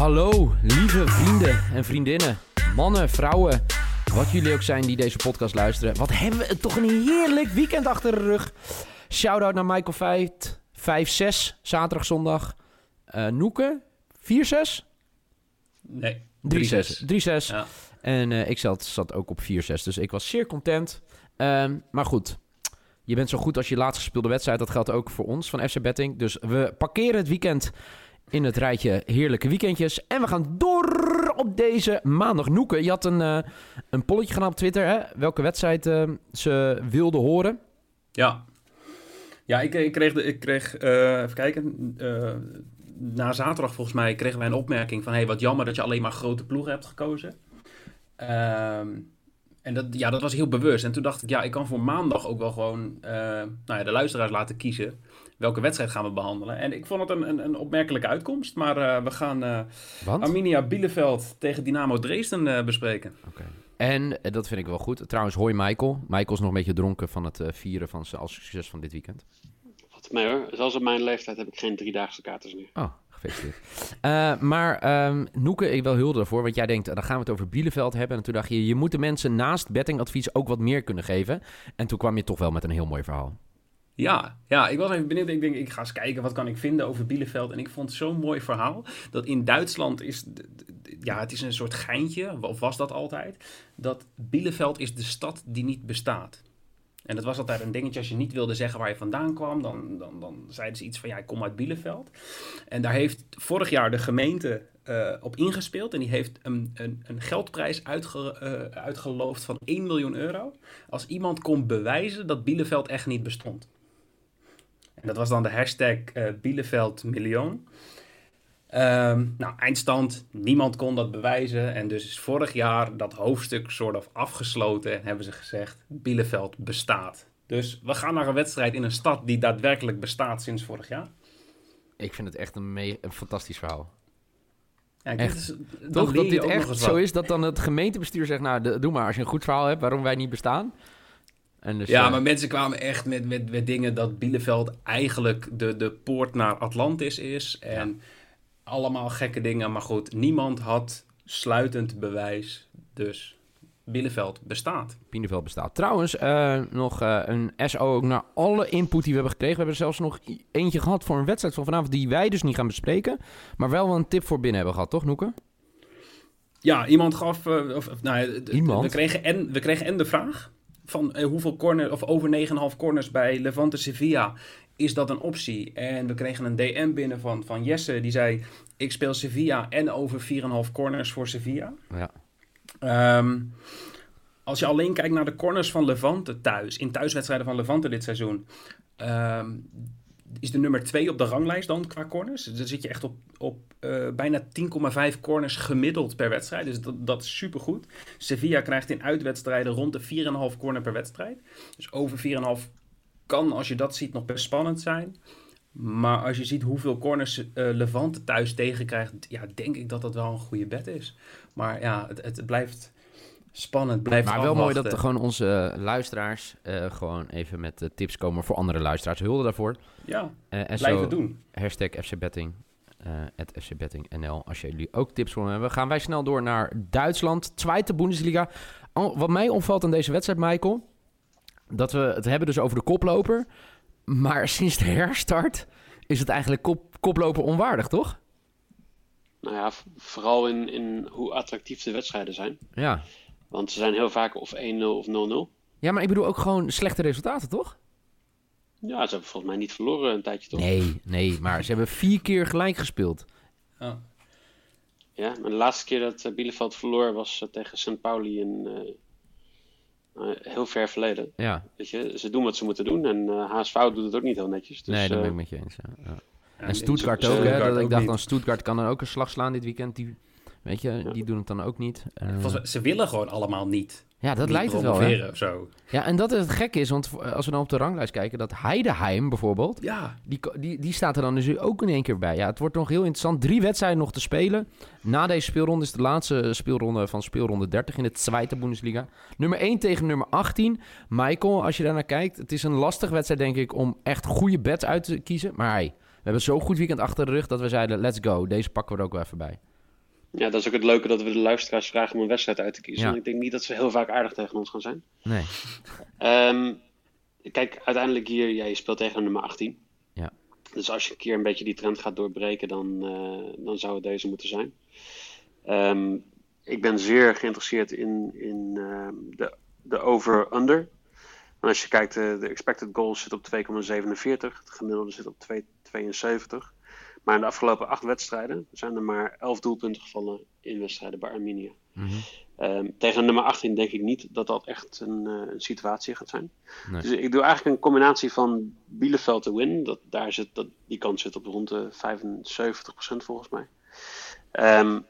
Hallo, lieve vrienden en vriendinnen, mannen, vrouwen, wat jullie ook zijn die deze podcast luisteren. Wat hebben we toch een heerlijk weekend achter de rug. Shout-out naar Michael Veit, 5-6, zaterdag, zondag. Uh, Noeke, 4-6? Nee, 3-6. 3-6. Ja. En uh, ik zat, zat ook op 4-6, dus ik was zeer content. Um, maar goed, je bent zo goed als je laatst gespeelde wedstrijd. Dat geldt ook voor ons van FC Betting. Dus we parkeren het weekend in het rijtje heerlijke weekendjes. En we gaan door op deze maandag. Noeke, je had een, uh, een polletje gedaan op Twitter. Hè? Welke wedstrijd uh, ze wilden horen. Ja, ja ik, ik kreeg, de, ik kreeg uh, even kijken, na zaterdag volgens mij kregen wij een opmerking van... hey, wat jammer dat je alleen maar grote ploegen hebt gekozen. Ehm, en dat, ja, dat was heel bewust. En toen dacht ik, ja, ik kan voor maandag ook wel gewoon nou ja, de luisteraars laten kiezen welke wedstrijd gaan we behandelen. En ik vond het een, een, een opmerkelijke uitkomst. Maar uh, we gaan uh, Arminia Bielefeld tegen Dynamo Dresden uh, bespreken. Okay. En dat vind ik wel goed. Trouwens, hoi Michael. Michael is nog een beetje dronken van het vieren van zijn als succes van dit weekend. Wat mij hoor. Zelfs op mijn leeftijd heb ik geen driedaagse katers meer. Oh, gefeliciteerd. maar um, Noeke, ik wel heel ervoor, want jij denkt, dan gaan we het over Bielefeld hebben. En toen dacht je, je moet de mensen naast bettingadvies ook wat meer kunnen geven. En toen kwam je toch wel met een heel mooi verhaal. Ja, ja, ik was even benieuwd. Ik denk, ik ga eens kijken wat kan ik vinden over Bielefeld. En ik vond zo'n mooi verhaal. Dat in Duitsland is, ja, het is een soort geintje, of was dat altijd. Dat Bielefeld is de stad die niet bestaat. En dat was altijd een dingetje, als je niet wilde zeggen waar je vandaan kwam, dan, dan, dan zeiden ze iets van, ja, ik kom uit Bielefeld. En daar heeft vorig jaar de gemeente uh, op ingespeeld. En die heeft een, een, een geldprijs uitge, uh, uitgeloofd van 1 miljoen euro. Als iemand kon bewijzen dat Bielefeld echt niet bestond. En dat was dan de hashtag uh, Bielefeld Miljoen. Um, nou, eindstand, niemand kon dat bewijzen. En dus is vorig jaar dat hoofdstuk soort of afgesloten en hebben ze gezegd, Bielefeld bestaat. Dus we gaan naar een wedstrijd in een stad die daadwerkelijk bestaat sinds vorig jaar. Ik vind het echt een, een fantastisch verhaal. Ja, echt. Is, Toch dat dit echt zo is dat dan het gemeentebestuur zegt, nou doe maar als je een goed verhaal hebt waarom wij niet bestaan. En dus, ja, uh, maar mensen kwamen echt met, met, met dingen dat Bielefeld eigenlijk de, de poort naar Atlantis is. En ja. allemaal gekke dingen. Maar goed, niemand had sluitend bewijs. Dus Bielefeld bestaat. Bielefeld bestaat. Trouwens, uh, nog uh, een SO ook naar alle input die we hebben gekregen. We hebben zelfs nog eentje gehad voor een wedstrijd van vanavond die wij dus niet gaan bespreken. Maar wel een tip voor binnen hebben gehad, toch Noeke? Ja, iemand gaf... Uh, of, of, nou, iemand? We kregen, en, we kregen en de vraag van uh, hoeveel corners, of over 9,5 corners bij Levante Sevilla, is dat een optie? En we kregen een DM binnen van, van Jesse, die zei, ik speel Sevilla en over 4,5 corners voor Sevilla. Ja. Um, als je alleen kijkt naar de corners van Levante thuis, in thuiswedstrijden van Levante dit seizoen, um, is de nummer 2 op de ranglijst dan qua corners. Dan zit je echt op, op uh, bijna 10,5 corners gemiddeld per wedstrijd. Dus dat, dat is supergoed. Sevilla krijgt in uitwedstrijden rond de 4,5 corner per wedstrijd. Dus over 4,5 kan, als je dat ziet, nog best spannend zijn. Maar als je ziet hoeveel corners uh, Levante thuis tegenkrijgt, ja, denk ik dat dat wel een goede bet is. Maar ja, het, het blijft spannend. Blijft maar wel mooi dat er gewoon onze luisteraars uh, gewoon even met uh, tips komen voor andere luisteraars. Hulde daarvoor. Ja, uh, en blijven zo, doen. Hashtag FCBetting. FCBettingNL. Als jullie ook tips voor hebben, gaan wij snel door naar Duitsland. Tweede Bundesliga. Wat mij opvalt aan deze wedstrijd, Michael... dat we het hebben dus over de koploper... maar sinds de herstart is het eigenlijk kop, koploper onwaardig, toch? Nou ja, vooral in, in hoe attractief de wedstrijden zijn. Ja. Want ze zijn heel vaak of 1-0 of 0-0. Ja, maar ik bedoel ook gewoon slechte resultaten, toch? Ja, ze hebben volgens mij niet verloren een tijdje, toch? Nee, nee, maar ze hebben vier keer gelijk gespeeld. Oh. Ja, maar de laatste keer dat Bielefeld verloor was tegen St. Pauli in... Uh, eh, heel ver verleden. Ja, Weet je, ze doen wat ze moeten doen en eh HSV doet het ook niet heel netjes. Dus, nee, dat eh, ben ik met je eens. Ja. Ja. Ja, En Stuttgart ook, hè? Dat ik dacht niet. dan, Stuttgart kan dan ook een slag slaan dit weekend. Die, weet je, die doen het dan ook niet. Eh, ze willen gewoon allemaal niet. ja, dat niet lijkt het wel, hè? of zo. Ja, en dat is het gekke is, want v- als we dan op de ranglijst kijken, dat Heideheim bijvoorbeeld, Ja, die, die, die staat er dan dus ook in één keer bij. Ja, het wordt nog heel interessant. Drie wedstrijden nog te spelen. Na deze speelronde is de laatste speelronde van speelronde 30 in de Tweede Bundesliga. Nummer 1 tegen nummer 18. Michael, als je daar naar kijkt, het is een lastige wedstrijd denk ik om echt goede bets uit te kiezen. Maar hey, we hebben zo'n goed weekend achter de rug dat we zeiden, let's go. Deze pakken we er ook wel even bij. Ja, dat is ook het leuke dat we de luisteraars vragen om een wedstrijd uit te kiezen. Ja. Ik denk niet dat ze heel vaak aardig tegen ons gaan zijn. Nee. Ehm, kijk, uiteindelijk hier, ja, je speelt tegen nummer 18. Ja. Dus als je een keer een beetje die trend gaat doorbreken, dan, eh, dan zou het deze moeten zijn. Ehm, ik ben zeer geïnteresseerd in, in ehm, de, de over-under. En als je kijkt, eh, de expected goals zit op 2,47. Het gemiddelde zit op 2,72. Maar in de afgelopen acht wedstrijden zijn er maar 11 doelpunten gevallen in wedstrijden bij Arminia. Mhm. Ehm, tegen nummer 18 denk ik niet dat dat echt een, eh, een situatie gaat zijn. Nee. Dus ik doe eigenlijk een combinatie van Bielefeld te win. Dat, daar zit, dat, die kans zit op rond de 75% volgens mij. Ehm,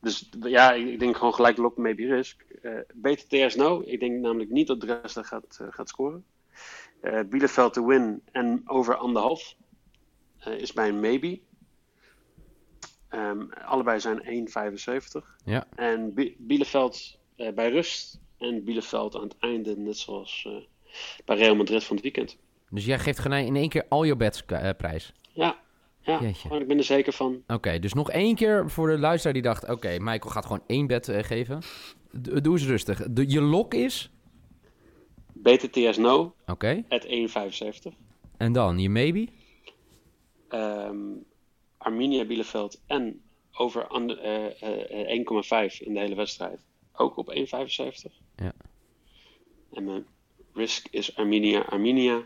dus ja, ik, denk gewoon gelijk lock maybe risk. Eh beter TS no. Ik denk namelijk niet dat Dresden gaat, eh, gaat scoren. Eh Bielefeld te win en over anderhalf is bij een maybe. Ehm, allebei zijn 1,75. Ja. En Bielefeld eh, bij rust en Bielefeld aan het einde, net zoals eh, bij Real Madrid van het weekend. Dus jij geeft in één keer al je bets eh, prijs. Ja, ja gewoon, ik ben er zeker van. Oké, dus nog één keer voor de luisteraar die dacht... Oké, Michael gaat gewoon één bet geven. D- doe eens rustig. De, je lok is... BTTS no, Oké. at 1,75. En dan je maybe? Ehm, Arminia Bielefeld en over ander- eh, eh, eh, 1,5 in de hele wedstrijd. Ook op 1,75. Ja. En mijn risk is Arminia Arminia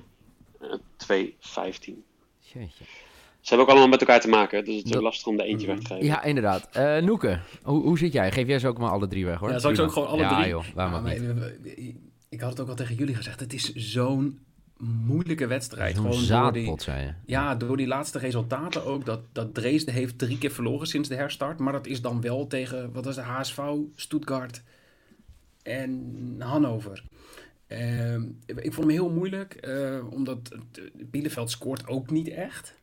eh, 2,15. Jeetje. Ze hebben ook allemaal met elkaar te maken, dus het is Dat- lastig om de eentje weg te geven. Ja, inderdaad. Eh Noeke, hoe, hoe zit jij? Geef jij ze ook maar alle drie weg, hoor. Ja, zal ik ze ook gewoon alle ja, drie? joh, waarom Ja, ook maar, niet? Ik had het ook al tegen jullie gezegd. Het is zo'n moeilijke wedstrijd. Gewoon door die, zaadpot, zei je. ja, door die laatste resultaten ook. Dat, dat Dresden heeft drie keer verloren sinds de herstart. Maar dat is dan wel tegen, wat was de HSV, Stuttgart en Hannover. Ehm, ik vond hem heel moeilijk, eh, omdat eh, Bielefeld scoort ook niet echt.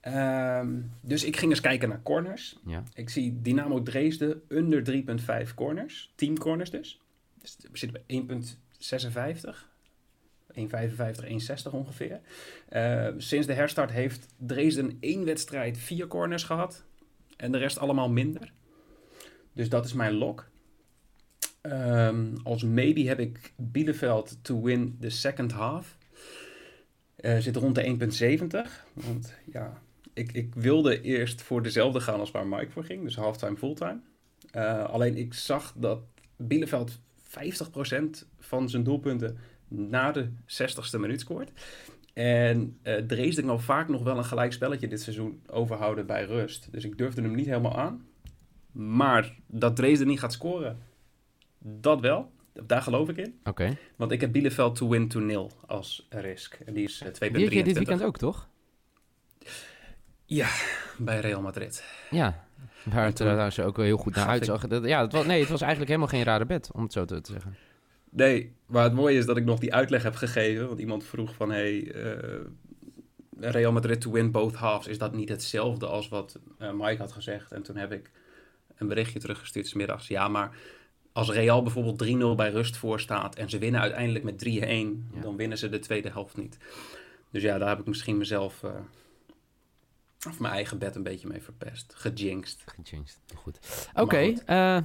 Ehm, dus ik ging eens kijken naar corners. Ja. Ik zie Dynamo Dresden onder 3,5 corners. 10 corners dus. dus we zitten bij 1,56. 1,55, 1,60 ongeveer. Eh, sinds de herstart heeft Dresden één wedstrijd vier corners gehad. En de rest allemaal minder. Dus dat is mijn lock. Ehm, als maybe heb ik Bielefeld to win the second half. Eh zit rond de 1,70. Want ja, ik, ik wilde eerst voor dezelfde gaan als waar Mike voor ging. Dus halftime, fulltime. Eh, alleen ik zag dat Bielefeld 50% van zijn doelpunten na de 60ste minuut scoort. En eh Dresden kan vaak nog wel een gelijk spelletje dit seizoen overhouden bij rust. Dus ik durfde hem niet helemaal aan. Maar dat Dresden niet gaat scoren, dat wel. Daar geloof ik in. Oké. Want ik heb Bielefeld to win to nil als risk. En die is eh, 2,23. Die je dit weekend ook, toch? Ja, bij Real Madrid. Ja. Waar het toen er trouwens ook wel heel goed naar ik- uitzag. Ja, het was, nee, het was eigenlijk helemaal geen rare bed, om het zo te zeggen. Nee, maar het mooie is dat ik nog die uitleg heb gegeven. Want iemand vroeg van, hey, eh, Real Madrid to win both halves. Is dat niet hetzelfde als wat eh, Mike had gezegd? En toen heb ik een berichtje teruggestuurd 's middags. Ja, maar als Real bijvoorbeeld 3-0 bij rust voor staat... en ze winnen uiteindelijk met 3-1... Ja. dan winnen ze de tweede helft niet. Dus ja, daar heb ik misschien mezelf... eh, of mijn eigen bed een beetje mee verpest. Gejinxed. Gejinxed. Goed. Oké. goed. eh,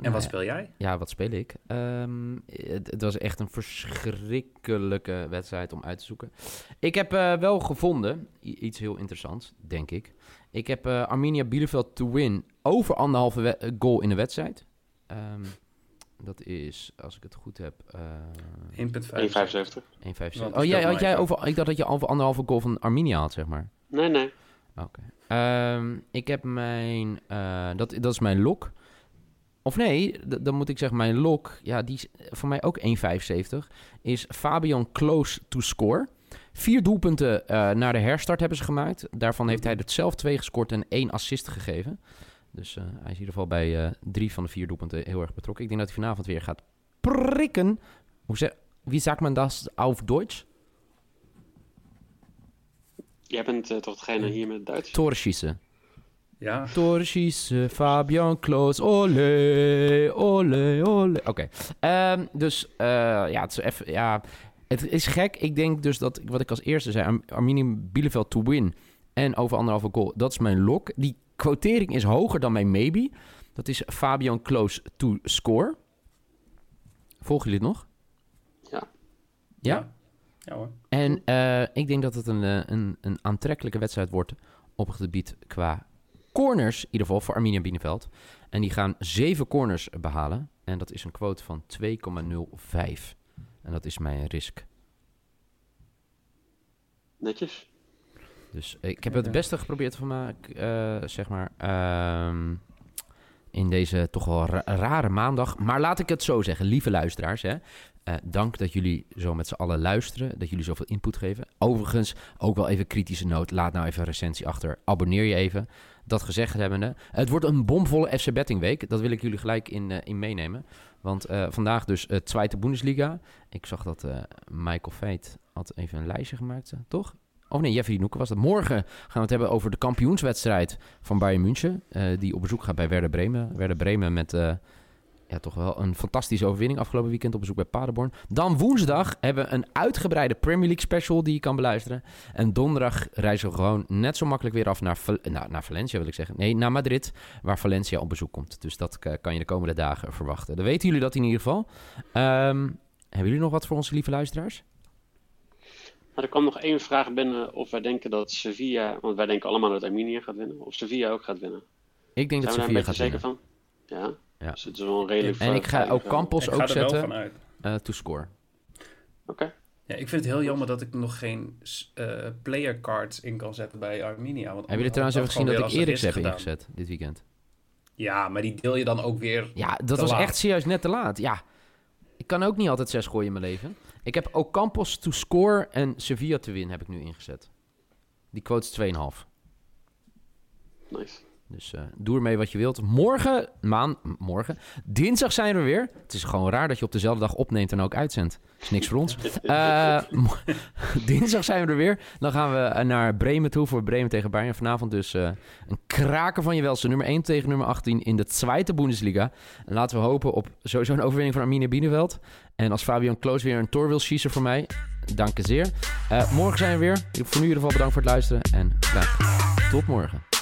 En wat speel jij? Ja, wat speel ik? Ehm, het, het was echt een verschrikkelijke wedstrijd om uit te zoeken. Ik heb eh, wel gevonden, iets heel interessants, denk ik. Ik heb eh, Arminia Bielefeld to win over anderhalve eh, goal in de wedstrijd. Ehm, dat is, als ik het goed heb, eh 1,5. 1,75. 1,75. Want Oh, jij, had jij over, ik dacht dat je over anderhalve goal van Arminia had, zeg maar. Nee, nee. Oké. Ehm, ik heb mijn, eh, dat, dat is mijn lok. Of nee, dan moet ik zeggen, mijn lok, ja, die is voor mij ook 1,75. Is Fabian close to score. Vier doelpunten eh, naar de herstart hebben ze gemaakt. Daarvan heeft hij er zelf twee gescoord en één assist gegeven. Dus eh, hij is in ieder geval bij eh, drie van de vier doelpunten heel erg betrokken. Ik denk dat hij vanavond weer gaat prikken. Hoe zeg, wie sagt man dat auf Deutsch? Jij bent toch degene hier met Duits? Toren schießen. Ja, Fabian Kloos, ole, ole, ole. Oké, Ehm, dus eh, ja, het is even, ja, het is gek. Ik denk dus dat, wat ik als eerste zei, Ar- Arminium Bielefeld to win en over anderhalve goal, dat is mijn lok. Die quotering is hoger dan mijn maybe. Dat is Fabian Kloos to score. Volgen jullie het nog? Ja. Ja? Ja hoor. En eh, ik denk dat het een, eh, een, een aantrekkelijke wedstrijd wordt op het gebied qua corners, in ieder geval voor Arminia Bielefeld. En die gaan zeven corners behalen. En dat is een quote van 2,05. En dat is mijn risk. Netjes. Dus ik heb het beste geprobeerd van maken, eh, zeg maar, ehm, in deze toch wel ra- rare maandag. Maar laat ik het zo zeggen, lieve luisteraars, hè. Eh, dank dat jullie zo met z'n allen luisteren, dat jullie zoveel input geven. Overigens, ook wel even kritische noot, laat nou even een recensie achter, abonneer je even. Dat gezegd hebbende, het wordt een bomvolle FC Betting week, dat wil ik jullie gelijk in, eh, in meenemen. Want eh, vandaag dus uh, Tweede Bundesliga. Ik zag dat Michael Veit had even een lijstje gemaakt, toch? Of nee, Jeffrey Noeken was dat. Morgen gaan we het hebben over de kampioenswedstrijd van Bayern München. die op bezoek gaat bij Werder Bremen. Werder Bremen met ja, toch wel een fantastische overwinning afgelopen weekend op bezoek bij Paderborn. Dan woensdag hebben we een uitgebreide Premier League special die je kan beluisteren. En donderdag reizen we gewoon net zo makkelijk weer af naar, Val- nou, naar Valencia wil ik zeggen. Nee, naar Madrid, waar Valencia op bezoek komt. Dus dat eh, kan je de komende dagen verwachten. Dan weten jullie dat in ieder geval. Ehm, hebben jullie nog wat voor onze lieve luisteraars? Nou, er kwam nog één vraag binnen of wij denken dat Sevilla, want wij denken allemaal dat Arminia gaat winnen, of Sevilla ook gaat winnen. Ik denk Zijn dat we daar een Sevilla beetje gaat zeker winnen. van? Ja? Ja. Dus het is wel een redelijk En ik ga ook Campos ook zetten eh, to score. Oké. Ja, ik vind het heel jammer dat ik nog geen eh player cards in kan zetten bij Arminia. Want Hebben jullie trouwens even gezien dat ik Eriks heb ingezet dit weekend? Ja, maar die deel je dan ook weer. Ja, dat Te was laat. echt serieus net te laat. Ja, ik kan ook niet altijd zes gooien in mijn leven. Ik heb ook Campos to score en Sevilla te win heb ik nu ingezet. Die quote is 2,5. Nice. Dus eh, doe ermee wat je wilt. Morgen, maan, morgen, dinsdag zijn we weer. Het is gewoon raar dat je op dezelfde dag opneemt en ook uitzendt. Is niks voor ons. Eh, dinsdag zijn we er weer. Dan gaan we eh, naar Bremen toe voor Bremen tegen Bayern. Vanavond dus een kraker van je welste. Nummer 1 tegen nummer 18 in de Tweede Bundesliga. En laten we hopen op sowieso een overwinning van Arminia Bielefeld. En als Fabian Kloos weer een tor wil schießen voor mij, dank je zeer. Morgen zijn we weer. Voor nu in ieder geval bedankt voor het luisteren en graag tot morgen.